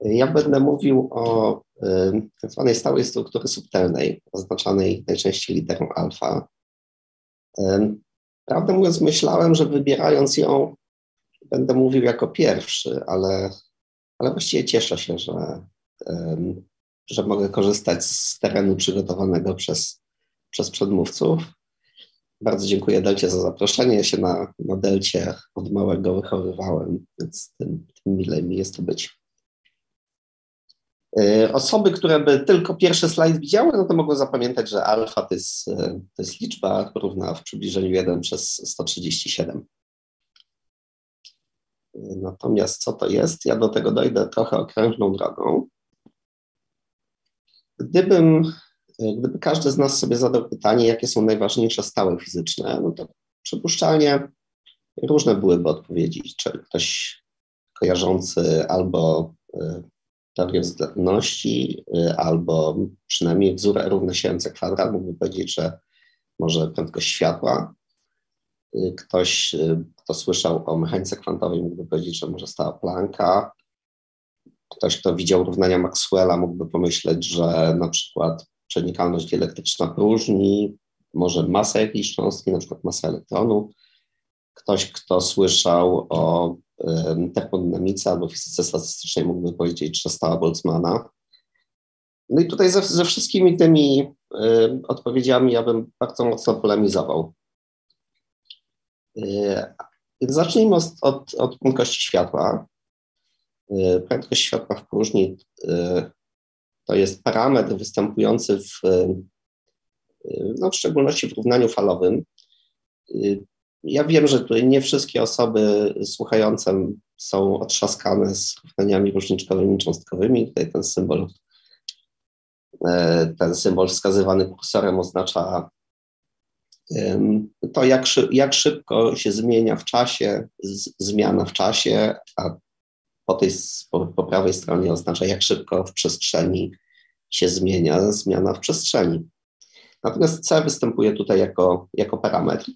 Ja będę mówił o tak zwanej stałej struktury subtelnej, oznaczanej najczęściej literą alfa. Prawdę mówiąc, myślałem, że wybierając ją, będę mówił jako pierwszy, ale, ale właściwie cieszę się, że, że mogę korzystać z terenu przygotowanego przez, przez przedmówców. Bardzo dziękuję Delcie za zaproszenie. Ja się na, na Delcie od małego wychowywałem, więc tym, tym milej mi jest tu być. E, osoby, które by tylko pierwszy slajd widziały, no to mogły zapamiętać, że alfa to jest, e, to jest liczba równa w przybliżeniu 1 przez 137. E, natomiast co to jest? Ja do tego dojdę trochę okrężną drogą. Gdybym, gdyby każdy z nas sobie zadał pytanie, jakie są najważniejsze stałe fizyczne, no to przypuszczalnie różne byłyby odpowiedzi. Czy ktoś kojarzący albo teorię względności, y, albo przynajmniej wzór równy się kwadrat mógłby powiedzieć, że może prędkość światła. Y, ktoś, y, kto słyszał o mechanice kwantowej, mógłby powiedzieć, że może stała Plancka. Ktoś, kto widział równania Maxwella, mógłby pomyśleć, że na przykład przenikalność elektryczna próżni, może masa jakiejś cząstki, na przykład masa elektronu. Ktoś, kto słyszał o termodynamice albo fizyce statystycznej mógłby powiedzieć, że stała Boltzmana. No i tutaj ze, ze wszystkimi tymi y, odpowiedziami ja bym bardzo mocno polemizował. Y, zacznijmy od, od, od prędkości światła. Y, prędkość światła w próżni to jest parametr występujący w, no, w szczególności w równaniu falowym. Ja wiem, że tutaj nie wszystkie osoby słuchające są otrzaskane z równaniami różniczkowymi, cząstkowymi. Tutaj ten symbol, e, ten symbol wskazywany kursorem oznacza to, jak, jak szybko się zmienia w czasie, z, zmiana w czasie, a po, tej, po, po prawej stronie oznacza, jak szybko w przestrzeni się zmienia zmiana w przestrzeni. Natomiast C występuje tutaj jako, jako parametr.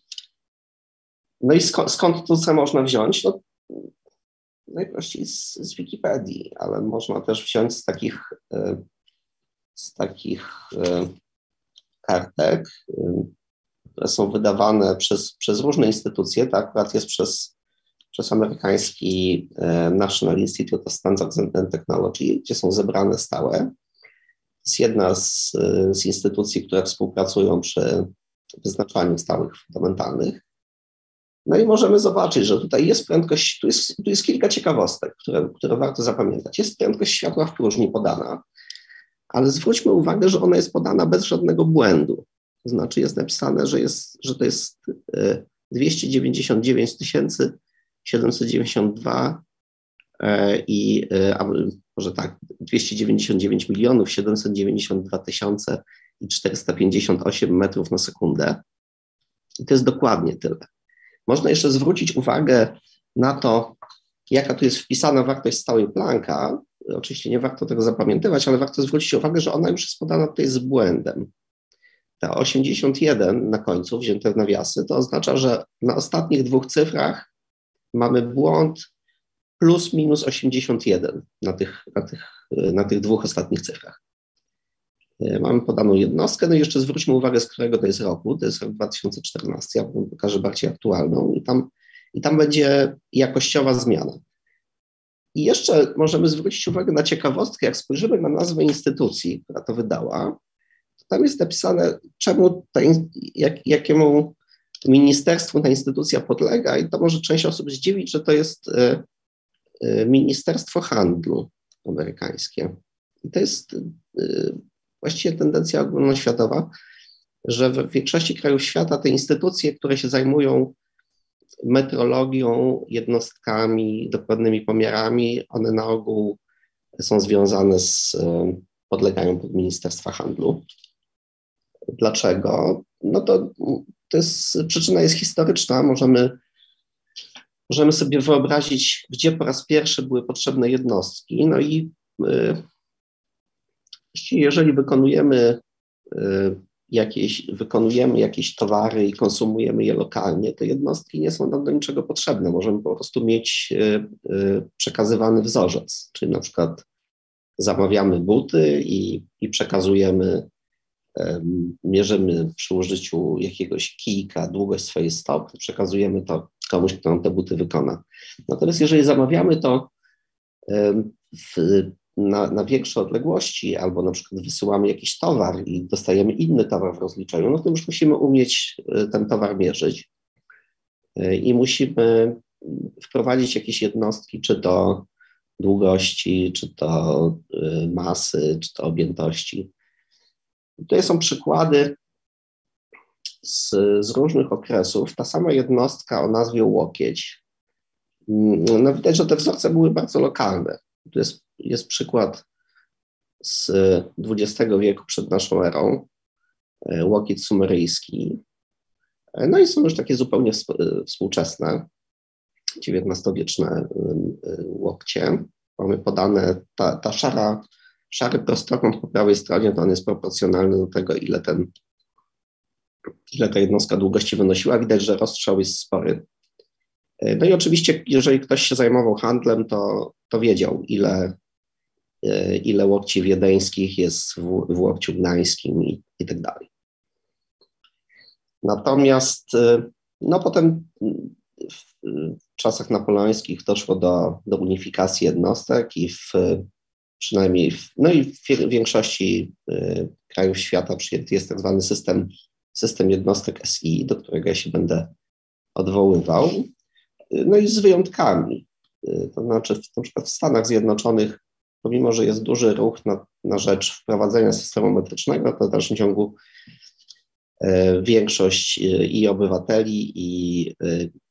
No i skąd, skąd to co można wziąć? No, najprościej z, z Wikipedii, ale można też wziąć z takich, e, z takich e, kartek, e, które są wydawane przez, przez różne instytucje. Tak akurat jest przez, przez amerykański National Institute of Standards and Technology, gdzie są zebrane stałe. To jest jedna z, z instytucji, które współpracują przy wyznaczaniu stałych fundamentalnych. No i możemy zobaczyć, że tutaj jest prędkość, tu jest, tu jest kilka ciekawostek, które, które warto zapamiętać. Jest prędkość światła w próżni podana, ale zwróćmy uwagę, że ona jest podana bez żadnego błędu. To znaczy jest napisane, że, jest, że to jest 299 792 i a może tak, 299 milionów 792 tysiące i 458 metrów na sekundę. I to jest dokładnie tyle. Można jeszcze zwrócić uwagę na to, jaka tu jest wpisana wartość stałej Plancka. Oczywiście nie warto tego zapamiętywać, ale warto zwrócić uwagę, że ona już jest podana tutaj z błędem. Ta 81 na końcu, wzięte w nawiasy, to oznacza, że na ostatnich dwóch cyfrach mamy błąd plus minus 81 na tych, na tych, na tych dwóch ostatnich cyfrach. E, mamy podaną jednostkę, no i jeszcze zwróćmy uwagę, z którego to jest roku. To jest rok 2014, ja pokażę bardziej aktualną i tam, i tam będzie jakościowa zmiana. I jeszcze możemy zwrócić uwagę na ciekawostkę, jak spojrzymy na nazwę instytucji, która to wydała, to tam jest napisane, czemu ta, jak, jakiemu ministerstwu ta instytucja podlega i to może część osób zdziwić, że to jest y, y, Ministerstwo Handlu amerykańskie. I to jest właściwie tendencja ogólnoświatowa, że w większości krajów świata te instytucje, które się zajmują metrologią, jednostkami, dokładnymi pomiarami, one na ogół są związane z, podlegają pod Ministerstwa Handlu. Dlaczego? No to, to jest, przyczyna jest historyczna. Możemy, możemy sobie wyobrazić, gdzie po raz pierwszy były potrzebne jednostki. No i y, jeżeli wykonujemy y, jakieś, wykonujemy jakieś towary i konsumujemy je lokalnie, to jednostki nie są nam do niczego potrzebne. Możemy po prostu mieć y, y, przekazywany wzorzec, czyli na przykład zamawiamy buty i, i przekazujemy, mierzymy przy użyciu jakiegoś kijka długość swojej stopy, przekazujemy to komuś, kto nam te buty wykona. Natomiast jeżeli zamawiamy to w, na, na większe odległości, albo na przykład wysyłamy jakiś towar i dostajemy inny towar w rozliczeniu, no to już musimy umieć e, ten towar mierzyć e, i musimy wprowadzić jakieś jednostki, czy to długości, czy to e, masy, czy to objętości. Tutaj są przykłady z, z różnych okresów. Ta sama jednostka o nazwie łokieć. Mm, no widać, że te wzorce były bardzo lokalne. Tu jest, jest przykład z XX wieku przed naszą erą, e, łokieć sumeryjski. E, no i są już takie zupełnie e, współczesne, XIX-wieczne łokcie. Mamy podane, ta, ta szara, szary prostokąt po prawej stronie, to on jest proporcjonalny do tego, ile ten ile ta jednostka długości wynosiła. Widać, że rozstrzał jest spory. No i oczywiście, jeżeli ktoś się zajmował handlem, to, to wiedział, ile, ile łokci wiedeńskich jest w, w łokciu gnańskim i, i tak dalej. Natomiast no potem w, czasach napoleońskich doszło do, do unifikacji jednostek i w, przynajmniej w, no i w większości krajów świata przyjęty jest tak zwany system, system jednostek SI, do którego ja się będę odwoływał. No i z wyjątkami. Y, to znaczy, w, na przykład w Stanach Zjednoczonych, pomimo że jest duży ruch na, na rzecz wprowadzenia systemu metrycznego, to w dalszym ciągu y, większość y, i obywateli, i,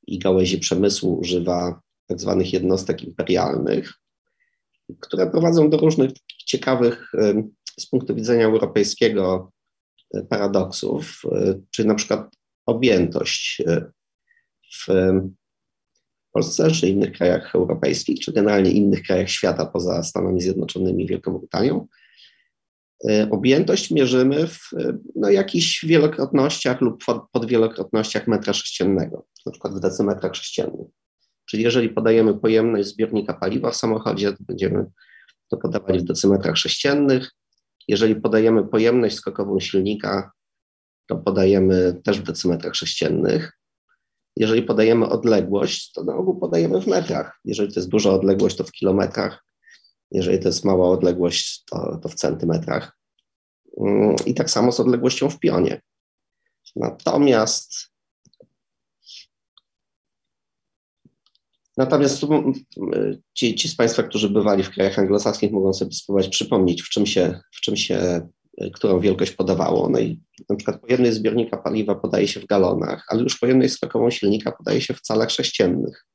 i gałęzi przemysłu używa tak zwanych jednostek imperialnych, które prowadzą do różnych ciekawych z punktu widzenia europejskiego paradoksów, czy na przykład objętość w Polsce, czy innych krajach europejskich, czy generalnie innych krajach świata poza Stanami Zjednoczonymi i Wielką Brytanią. E, objętość mierzymy w no, jakichś wielokrotnościach lub podwielokrotnościach metra sześciennego, na przykład w decymetrach sześciennych. Czyli jeżeli podajemy pojemność zbiornika paliwa w samochodzie, to będziemy to podawać w decymetrach sześciennych. Jeżeli podajemy pojemność skokową silnika, to podajemy też w decymetrach sześciennych. Jeżeli podajemy odległość, to na ogół podajemy w metrach. Jeżeli to jest duża odległość, to w kilometrach. Jeżeli to jest mała odległość, to, to w centymetrach. Mm, I tak samo z odległością w pionie. Natomiast Natomiast ci, ci z Państwa, którzy bywali w krajach anglosaskich, mogą sobie spróbować przypomnieć, w czym się, w czym się którą wielkość podawało. No i na przykład pojemność zbiornika paliwa podaje się w galonach, ale już pojemność skokową silnika podaje się w calach sześciennych.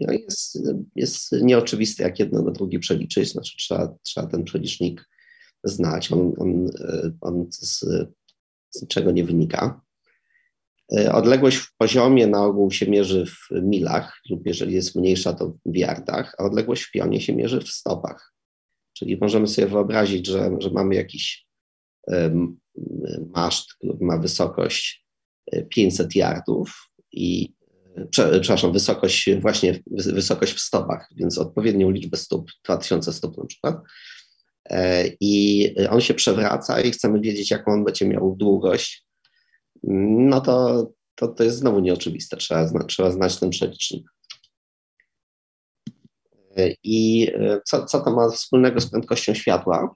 No jest, jest nieoczywiste, jak jedno do drugi przeliczyć, znaczy trzeba, trzeba ten przelicznik znać, on, on, on z, z niczego nie wynika. Odległość w poziomie na ogół się mierzy w milach, lub jeżeli jest mniejsza, to w yardach, a odległość w pionie się mierzy w stopach. Czyli możemy sobie wyobrazić, że, że mamy jakiś maszt, który ma wysokość 500 e, yardów i e, przepraszam, wysokość, właśnie wysokość w stopach, więc odpowiednią liczbę stóp, 2000 stóp na przykład. E, I on się przewraca i chcemy wiedzieć, jaką on będzie miał długość. No to, to, to jest znowu nieoczywiste, trzeba, zna, trzeba znać ten przelicznik. I co, co to ma wspólnego z prędkością światła?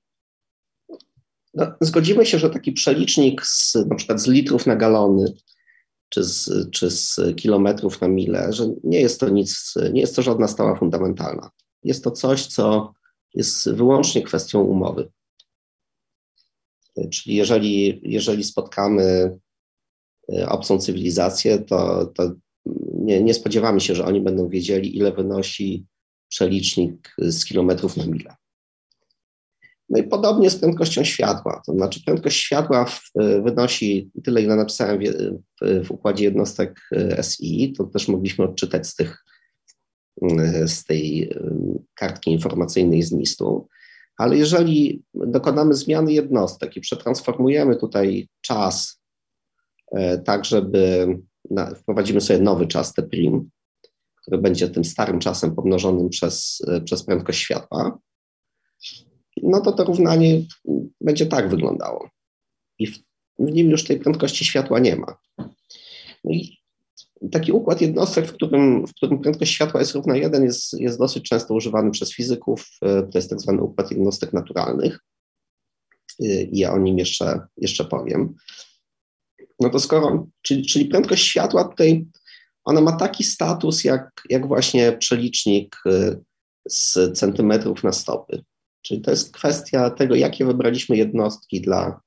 No, zgodzimy się, że taki przelicznik z, na przykład z litrów na galony czy z, czy z kilometrów na mile, że nie jest to nic, nie jest to żadna stała fundamentalna. Jest to coś, co jest wyłącznie kwestią umowy. Czyli jeżeli, jeżeli spotkamy e, obcą cywilizację, to, to nie, nie spodziewamy się, że oni będą wiedzieli, ile wynosi przelicznik z kilometrów na mile. No i podobnie z prędkością światła. To znaczy prędkość światła w, wynosi tyle, ile napisałem w, w, w, układzie jednostek e, SI. To też mogliśmy odczytać z, tych, e, z tej e, kartki informacyjnej z NIST-u. Ale jeżeli dokonamy zmiany jednostek i przetransformujemy tutaj czas tak, żeby na, wprowadzimy sobie nowy czas T', który będzie tym starym czasem pomnożonym przez, przez prędkość światła, no to to równanie będzie tak wyglądało. I w, w nim już tej prędkości światła nie ma. No i taki układ jednostek, w którym, w którym prędkość światła jest równa 1, jest, jest dosyć często używany przez fizyków. To jest tak zwany układ jednostek naturalnych. I ja o nim jeszcze, jeszcze powiem. No to skoro, czyli, czyli prędkość światła tutaj, ona ma taki status jak, jak właśnie przelicznik y, z centymetrów na stopy. Czyli to jest kwestia tego, jakie wybraliśmy jednostki dla,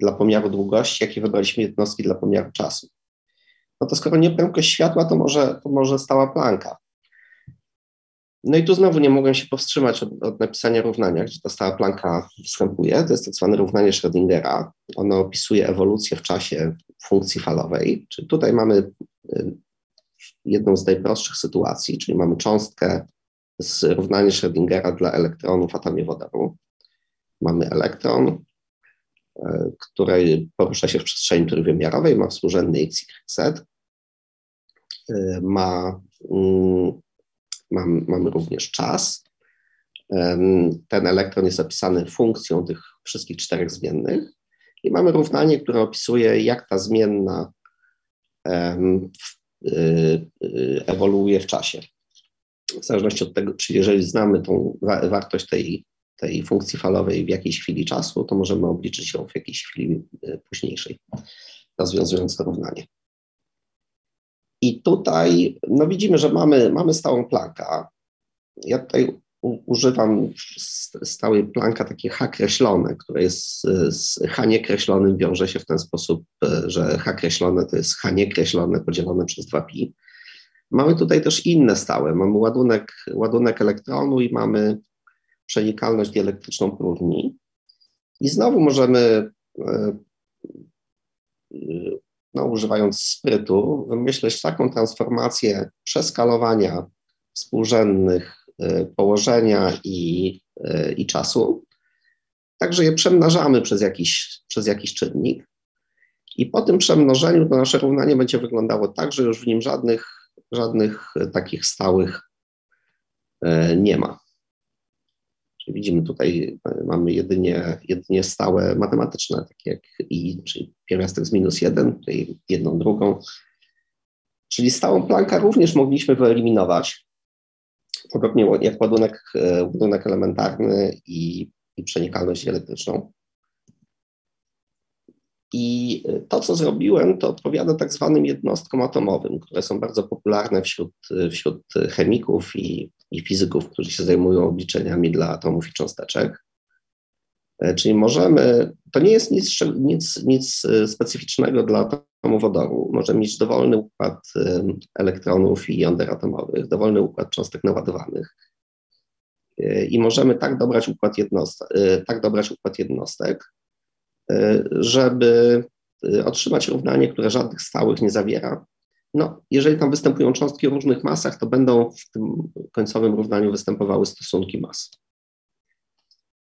dla pomiaru długości, jakie wybraliśmy jednostki dla pomiaru czasu. No to skoro nie prędkość światła, to może, to może stała planka. No i tu znowu nie mogłem się powstrzymać od, od, napisania równania, gdzie ta stała planka występuje. To jest tak zwane równanie Schrödingera. Ono opisuje ewolucję w czasie funkcji falowej. Czyli tutaj mamy y, jedną z najprostszych sytuacji, czyli mamy cząstkę z równania Schrödingera dla elektronów w atomie wodoru. Mamy elektron, y, który porusza się w przestrzeni trójwymiarowej, ma współrzędny x, y, z, ma mm, Mam, mamy również czas. Ten elektron jest opisany funkcją tych wszystkich czterech zmiennych i mamy równanie, które opisuje, jak ta zmienna ewoluuje w czasie. W zależności od tego, czy jeżeli znamy tą wartość tej, tej funkcji falowej w jakiejś chwili czasu, to możemy obliczyć ją w jakiejś chwili y, późniejszej, rozwiązując to równanie. I tutaj no widzimy, że mamy, mamy stałą plankę. Ja tutaj używam stałej planka takie H kreślone, które jest z H niekreślonym wiąże się w ten sposób, że H kreślone to jest H niekreślone podzielone przez 2pi. Mamy tutaj też inne stałe. Mamy ładunek, ładunek elektronu i mamy przenikalność dielektryczną próżni. I znowu możemy e, no, używając sprytu, wymyśleć taką transformację przeskalowania współrzędnych y, położenia i, i czasu, także je przemnażamy przez jakiś, przez jakiś czynnik. I po tym przemnożeniu to nasze równanie będzie wyglądało tak, że już w nim żadnych, żadnych takich stałych y, nie ma. Czyli widzimy tutaj, e, mamy jedynie, jedynie stałe matematyczne, takie jak i, czyli pierwiastek z minus jeden, tutaj jedną drugą. Czyli stałą plankę również mogliśmy wyeliminować, podobnie jak ładunek, e, ładunek elementarny i, i przenikalność elektryczną. I to, co zrobiłem, to odpowiada tak zwanym jednostkom atomowym, które są bardzo popularne wśród, wśród chemików i, i fizyków, którzy się zajmują obliczeniami dla atomów i cząsteczek. E, czyli możemy, to nie jest nic, nic, nic specyficznego dla atomu wodoru. Możemy mieć dowolny układ elektronów i jąder atomowych, dowolny układ cząstek naładowanych. E, I możemy tak dobrać układ jednostek, tak dobrać układ jednostek, E, żeby e, otrzymać równanie, które żadnych stałych nie zawiera. No, jeżeli tam występują cząstki o różnych masach, to będą w tym końcowym równaniu występowały stosunki mas.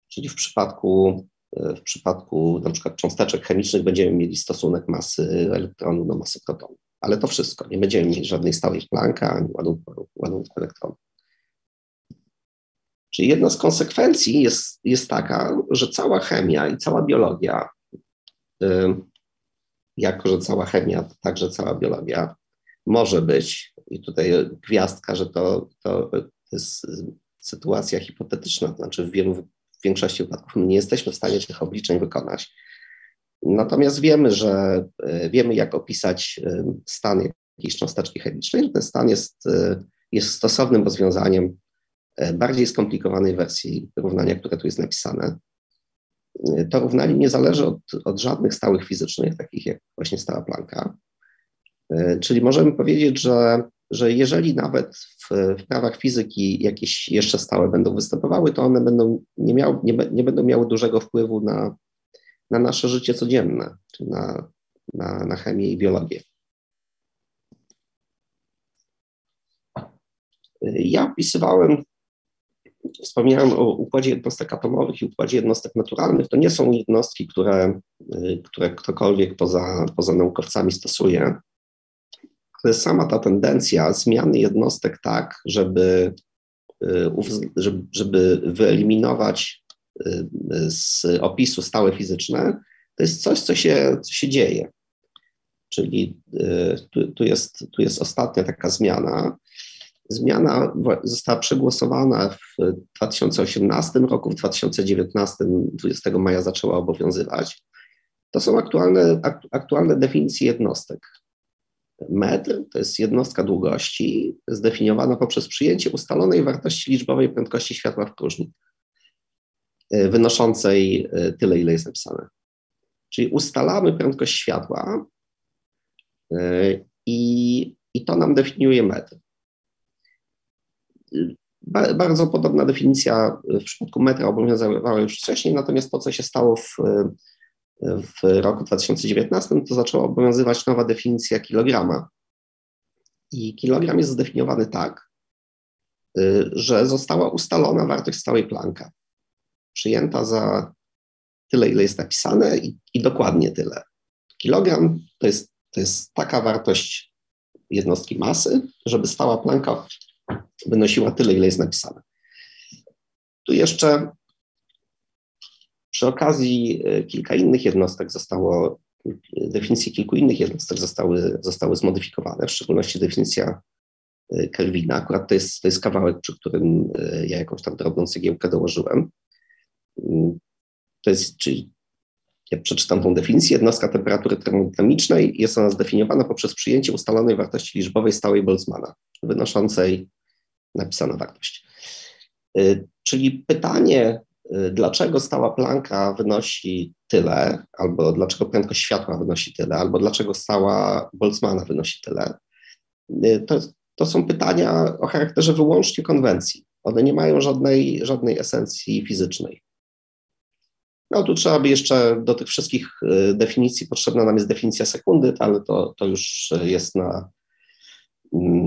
Czyli w przypadku, e, w przypadku na przykład cząsteczek chemicznych będziemy mieli stosunek masy elektronu do masy protonu. Ale to wszystko. Nie będziemy mieli żadnej stałej planka ani ładunku, ładunku elektronu. Czyli jedna z konsekwencji jest, jest taka, że cała chemia i cała biologia jako że cała chemia, to także cała biologia może być, i tutaj gwiazdka, że to, to jest sytuacja hipotetyczna, to znaczy w wielu, w większości wypadków nie jesteśmy w stanie tych obliczeń wykonać. Natomiast wiemy, że e, wiemy, jak opisać stan jakiejś cząsteczki chemicznej. Ten stan jest, e, jest stosownym rozwiązaniem bardziej skomplikowanej wersji równania, które tu jest napisane to równanie nie zależy od, od żadnych stałych fizycznych, takich jak właśnie stała planka. E, czyli możemy powiedzieć, że, że jeżeli nawet w, w prawach fizyki jakieś jeszcze stałe będą występowały, to one będą nie, miały, nie, nie będą miały dużego wpływu na, na nasze życie codzienne, czy na, na, na chemię i biologię. Ja opisywałem Wspomniałem o układzie jednostek atomowych i układzie jednostek naturalnych. To nie są jednostki, które, y, które ktokolwiek poza, poza naukowcami stosuje. Ale sama ta tendencja zmiany jednostek tak, żeby, y, żeby, wyeliminować z opisu stałe fizyczne, to jest coś, co się, co się dzieje. Czyli tu, tu, jest, tu jest ostatnia taka zmiana. Zmiana została przegłosowana w 2018 roku, w 2019, 20 maja zaczęła obowiązywać. To są aktualne, aktualne definicje jednostek. Metr to jest jednostka długości zdefiniowana poprzez przyjęcie ustalonej wartości liczbowej prędkości światła w próżni, e, wynoszącej e, tyle, ile jest napisane. Czyli ustalamy prędkość światła e, i, i to nam definiuje metr. Bardzo podobna definicja w przypadku metra obowiązywała już wcześniej, natomiast to, co się stało w w roku 2019 to zaczęła obowiązywać nowa definicja kilograma. I kilogram jest zdefiniowany tak, y, że została ustalona wartość stałej planka, przyjęta za tyle, ile jest napisane i, i dokładnie tyle. Kilogram to jest, to jest taka wartość jednostki masy, żeby stała planka wynosiła tyle, ile jest napisane. Tu jeszcze przy okazji e, kilka innych jednostek zostało, definicje kilku innych jednostek zostały, zostały zmodyfikowane, w szczególności definicja e, Kelvina. Akurat to jest, to jest kawałek, przy którym e, ja jakąś tam drobną cegiełkę dołożyłem. Mm, to jest, czyli ja przeczytam tą definicję. Jednostka temperatury termodynamicznej jest ona zdefiniowana poprzez przyjęcie ustalonej wartości liczbowej stałej Boltzmana, wynoszącej napisana wartość. Czyli pytanie, Y, dlaczego stała planka wynosi tyle, albo dlaczego prędkość światła wynosi tyle, albo dlaczego stała Boltzmana wynosi tyle, y, to, to są pytania o charakterze wyłącznie konwencji. One nie mają żadnej, żadnej esencji fizycznej. No tu trzeba by jeszcze do tych wszystkich y, definicji, potrzebna nam jest definicja sekundy, ale to, to już jest na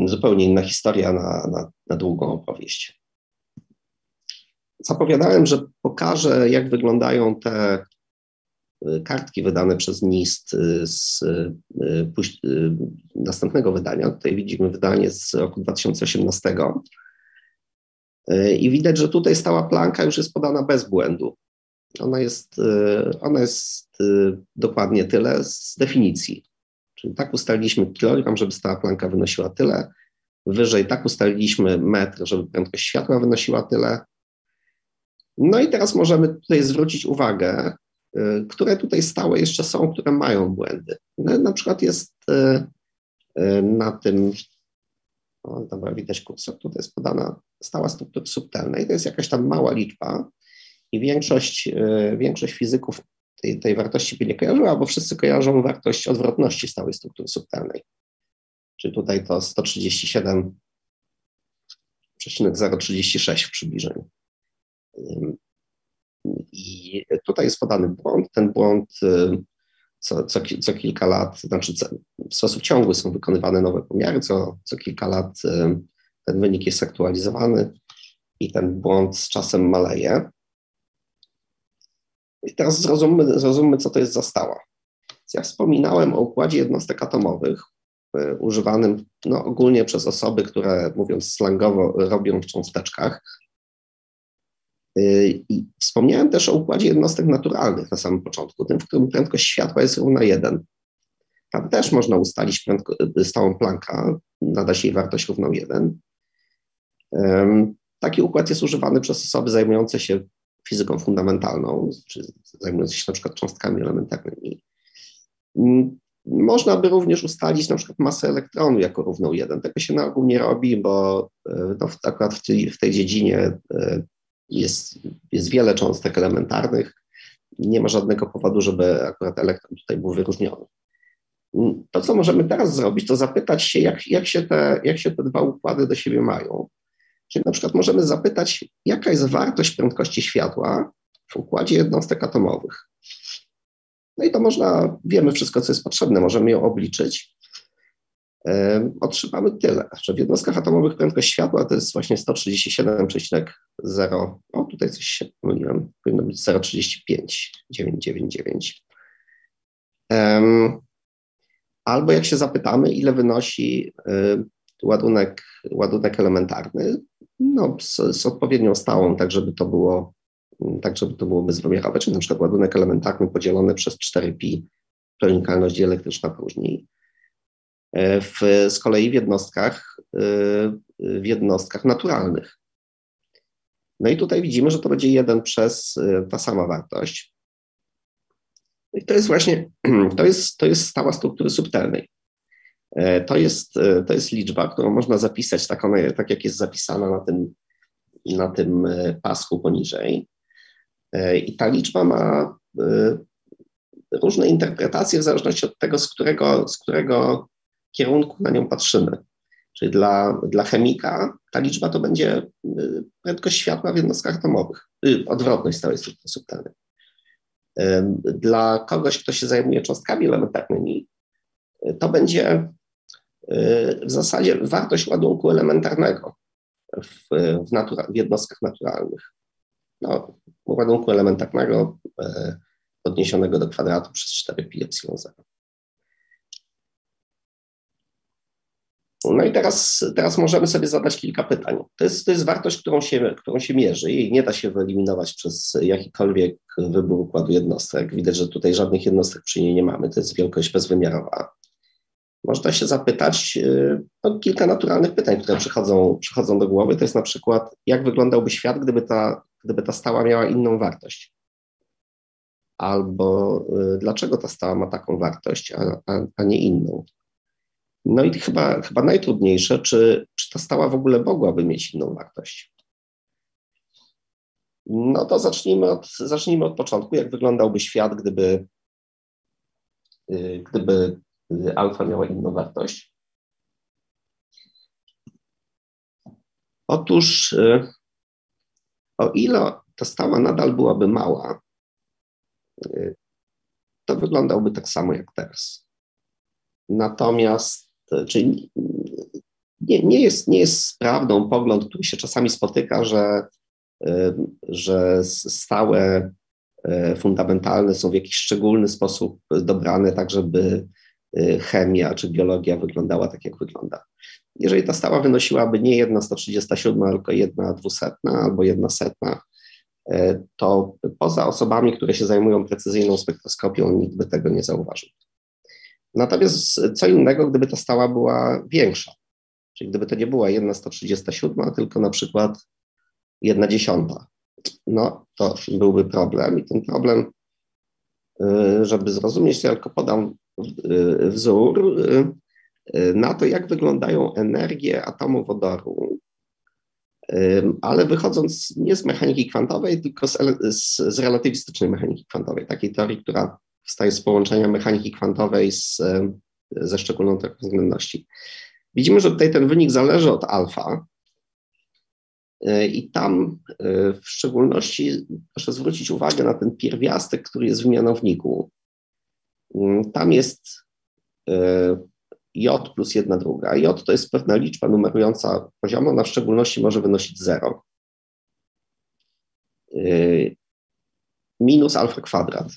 zupełnie inna historia, na, na, na długą opowieść zapowiadałem, że pokażę, jak wyglądają te y, kartki wydane przez NIST y, z y, następnego wydania. Tutaj widzimy wydanie z roku 2018. I widać, że tutaj stała planka już jest podana bez błędu. Ona jest, ona jest dokładnie tyle z definicji. Czyli tak ustaliliśmy kilogram, żeby stała planka wynosiła tyle. Wyżej tak ustaliliśmy metr, żeby prędkość światła wynosiła tyle. No i teraz możemy tutaj zwrócić uwagę, y, które tutaj stałe jeszcze są, które mają błędy. No, na przykład jest y, y, na tym, o, dobra, widać kursor, tutaj jest podana stała struktury subtelnej, to jest jakaś tam mała liczba i większość, większość fizyków tej, tej wartości by nie kojarzyła, bo wszyscy kojarzą wartość odwrotności stałej struktury subtelnej. Czy tutaj to 137,036 w przybliżeniu. I tutaj jest podany błąd. Ten błąd co, co, co kilka lat, znaczy w sposób ciągły są wykonywane nowe pomiary, co, co kilka lat ten wynik jest aktualizowany i ten błąd z czasem maleje. I teraz zrozummy, zrozummy co to jest za stała. Ja wspominałem o układzie jednostek atomowych, używanym no, ogólnie przez osoby, które mówiąc slangowo robią w cząsteczkach, Y, I wspomniałem też o układzie jednostek naturalnych na samym początku, tym, w którym prędkość światła jest równa 1. Tam też można ustalić prędko, y, stałą plankę, nadać jej wartość równą 1. Taki układ jest używany przez osoby zajmujące się fizyką fundamentalną, czy się na przykład cząstkami elementarnymi. Można by również ustalić na przykład masę elektronu jako równą 1. Tego się na ogół nie robi, bo y, no, akurat w tej, w tej dziedzinie jest, jest wiele cząstek elementarnych. Nie ma żadnego powodu, żeby akurat elektron tutaj był wyróżniony. To, co możemy teraz zrobić, to zapytać się, jak, jak, się te, jak się te dwa układy do siebie mają. Czyli na przykład możemy zapytać, jaka jest wartość prędkości światła w układzie jednostek atomowych. No i to można, wiemy wszystko, co jest potrzebne, możemy ją obliczyć otrzymamy tyle, że w jednostkach atomowych prędkość światła to jest właśnie 137,0, o tutaj coś się pomyliłem, powinno być 0,35,999. Albo jak się zapytamy, ile wynosi ładunek, ładunek elementarny, no, z, z odpowiednią stałą, tak żeby to było tak żeby to było bezwymiarowe, czyli na przykład ładunek elementarny podzielony przez 4pi, pronikalność dieelektryczna próżni. W, z kolei w jednostkach, w jednostkach naturalnych. No i tutaj widzimy, że to będzie 1 przez ta sama wartość. I to jest właśnie, to jest, to jest stała struktury subtelnej. E, to jest, e, to jest liczba, którą można zapisać tak, ona, tak jak jest zapisana na tym, na tym e, pasku poniżej. I ta liczba ma różne interpretacje w zależności od tego, z którego, z którego kierunku na nią patrzymy. Czyli dla, dla chemika ta liczba to będzie prędkość światła w jednostkach atomowych, y, odwrotność stałej subtelnej. Dla kogoś, kto się zajmuje cząstkami elementarnymi, to będzie w zasadzie wartość ładunku elementarnego w, w, natura, w jednostkach naturalnych. No, ładunku elementarnego e, podniesionego do kwadratu przez 4 pi epsilon 0. No i teraz, teraz możemy sobie zadać kilka pytań. To jest, to jest wartość, którą się, którą się mierzy i nie da się wyeliminować przez jakikolwiek wybór układu jednostek. Widać, że tutaj żadnych jednostek przy niej nie mamy. To jest wielkość bezwymiarowa. Można się zapytać y, no, kilka naturalnych pytań, które przychodzą, przychodzą do głowy. To jest na przykład, jak wyglądałby świat, gdyby ta, gdyby ta stała miała inną wartość? Albo y, dlaczego ta stała ma taką wartość, a, a, a nie inną? No i chyba, chyba najtrudniejsze, czy, czy ta stała w ogóle mogłaby mieć inną wartość? No to zacznijmy od, zacznijmy od początku. Jak wyglądałby świat, gdyby, y, gdyby alfa miała inną wartość? Otóż, y, o ile ta stała nadal byłaby mała, y, to wyglądałby tak samo jak teraz. Natomiast, y, czyli nie, nie, jest, nie jest prawdą pogląd, który się czasami spotyka, że, że stałe fundamentalne są w jakiś szczególny sposób dobrane, tak żeby Y, chemia czy biologia wyglądała tak, jak wygląda. Jeżeli ta stała wynosiłaby nie jedna 137, tylko jedna dwusetna albo jedna setna, y, to poza osobami, które się zajmują precyzyjną spektroskopią, nikt by tego nie zauważył. Natomiast co innego, gdyby ta stała była większa, czyli gdyby to nie była jedna 137, tylko na przykład jedna dziesiąta, no to byłby problem i ten problem, y, żeby zrozumieć, to ja tylko podam Y, wzór y, y, na to, jak wyglądają energie atomu wodoru, ale wychodząc nie z mechaniki kwantowej, tylko z, z, z relatywistycznej mechaniki kwantowej, takiej teorii, która wstaje z połączenia mechaniki kwantowej z, ze szczególną teorią względności. Widzimy, że tutaj ten wynik zależy od alfa, i tam w szczególności proszę zwrócić uwagę na ten pierwiastek, który jest w mianowniku. Mm, tam jest e, J plus jedna druga. J to jest pewna liczba numerująca poziom, ona w szczególności może wynosić 0. E, minus alfa kwadrat.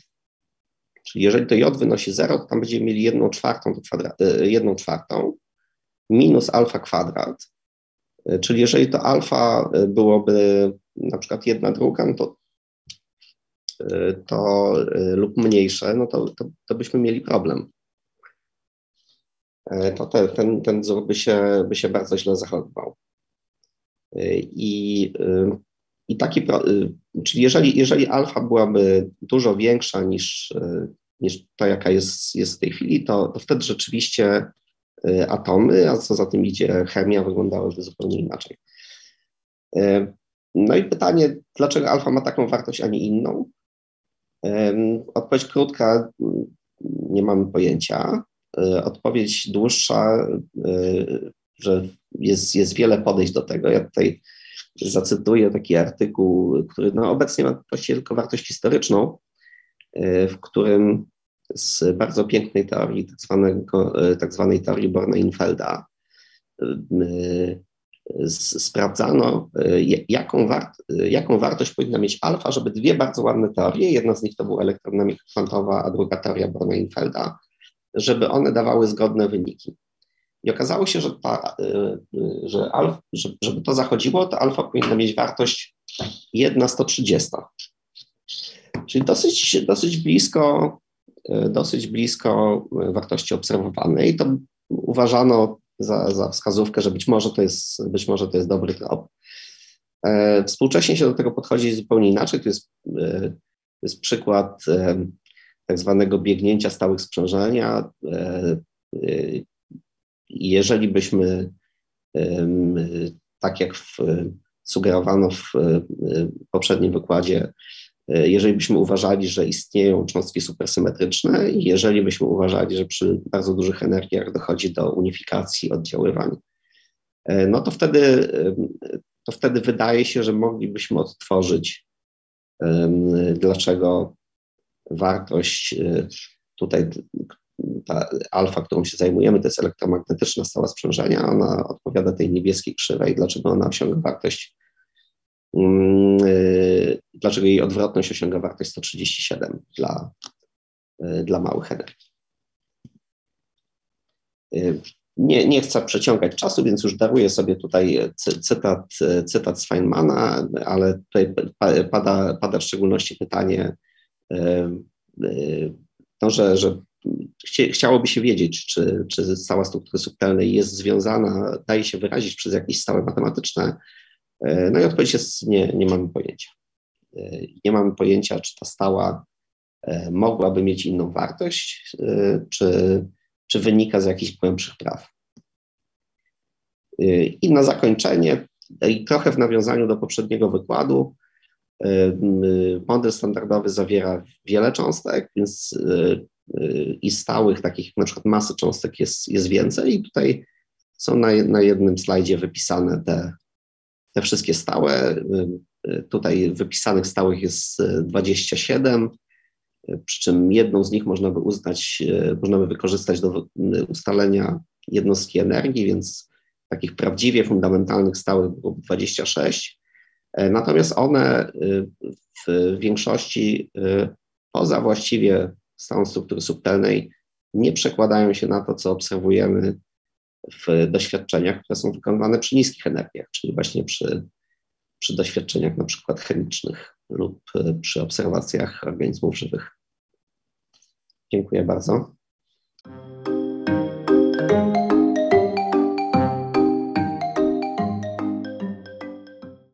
Czyli jeżeli to J wynosi 0, to tam będziemy mieli jedną czwartą, kwadrat, e, jedną czwartą minus alfa kwadrat. Czyli jeżeli to alfa byłoby na przykład jedna druga, no to to y, lub mniejsze, no to, to, to byśmy mieli problem. E, to te, ten, ten wzór by się, by się bardzo źle zachowywał. E, I, i taki, czyli jeżeli, jeżeli alfa byłaby dużo większa niż, niż ta, jaka jest, jest w tej chwili, to, to wtedy rzeczywiście atomy, a co za tym idzie chemia, wyglądałyby zupełnie inaczej. E, no i pytanie, dlaczego alfa ma taką wartość, a nie inną? Odpowiedź krótka, nie mamy pojęcia. E, odpowiedź dłuższa, e, że jest, jest wiele podejść do tego. Ja tutaj zacytuję taki artykuł, który no, obecnie ma właściwie tylko wartość historyczną, e, w którym z bardzo pięknej teorii, tak, tak zwanej teorii Borna-Infelda, sprawdzano, y, jaką, wart, y, jaką wartość powinna mieć alfa, żeby dwie bardzo ładne teorie, jedna z nich to była elektrodynamika kwantowa, a druga teoria Borna-Infelda, żeby one dawały zgodne wyniki. I okazało się, że, ta, y, że alf, żeby to zachodziło, to alfa powinna mieć wartość 1 130. Czyli dosyć, dosyć blisko, dosyć blisko wartości obserwowanej. To uważano za, za wskazówkę, że być może to jest, być może to jest dobry trop. E, współcześnie się do tego podchodzi zupełnie inaczej. To jest, e, jest przykład e, tak zwanego biegnięcia stałych sprzężenia. Jeżeli byśmy, tak jak w, sugerowano w poprzednim wykładzie, jeżeli byśmy uważali, że istnieją cząstki supersymetryczne i jeżeli byśmy uważali, że przy bardzo dużych energiach dochodzi do unifikacji oddziaływań, no to wtedy to wtedy wydaje się, że moglibyśmy odtworzyć, dlaczego wartość tutaj, ta alfa, którą się zajmujemy, to jest elektromagnetyczna stała sprzężenia, ona odpowiada tej niebieskiej krzywej, dlaczego ona osiąga wartość, y, dlaczego jej odwrotność osiąga wartość 137 dla, y, dla małych energii nie, nie chcę przeciągać czasu, więc już daruję sobie tutaj cytat, cytat z Feynmana, ale tutaj pada, pada w szczególności pytanie, no, że, że chciałoby się wiedzieć, czy, czy stała struktury subtelnej jest związana, daje się wyrazić przez jakieś stałe matematyczne. No i odpowiedź jest nie, nie mamy pojęcia. Nie mamy pojęcia, czy ta stała mogłaby mieć inną wartość, czy, czy wynika z jakichś głębszych praw. I na zakończenie, i trochę w nawiązaniu do poprzedniego wykładu, model standardowy zawiera wiele cząstek, więc i stałych, takich na przykład masy cząstek jest, jest więcej i tutaj są na, na jednym slajdzie wypisane te, te wszystkie stałe. Tutaj wypisanych stałych jest 27, przy czym jedną z nich można by uznać, e, można by wykorzystać do ustalenia jednostki energii, więc takich prawdziwie fundamentalnych stałych było 26. E, natomiast one e, w większości poza właściwie stałą struktury subtelnej nie przekładają się na to, co obserwujemy w doświadczeniach, które są wykonywane przy niskich energiach, czyli właśnie przy, przy doświadczeniach na przykład chemicznych lub przy obserwacjach organizmów żywych. Dziękuję bardzo.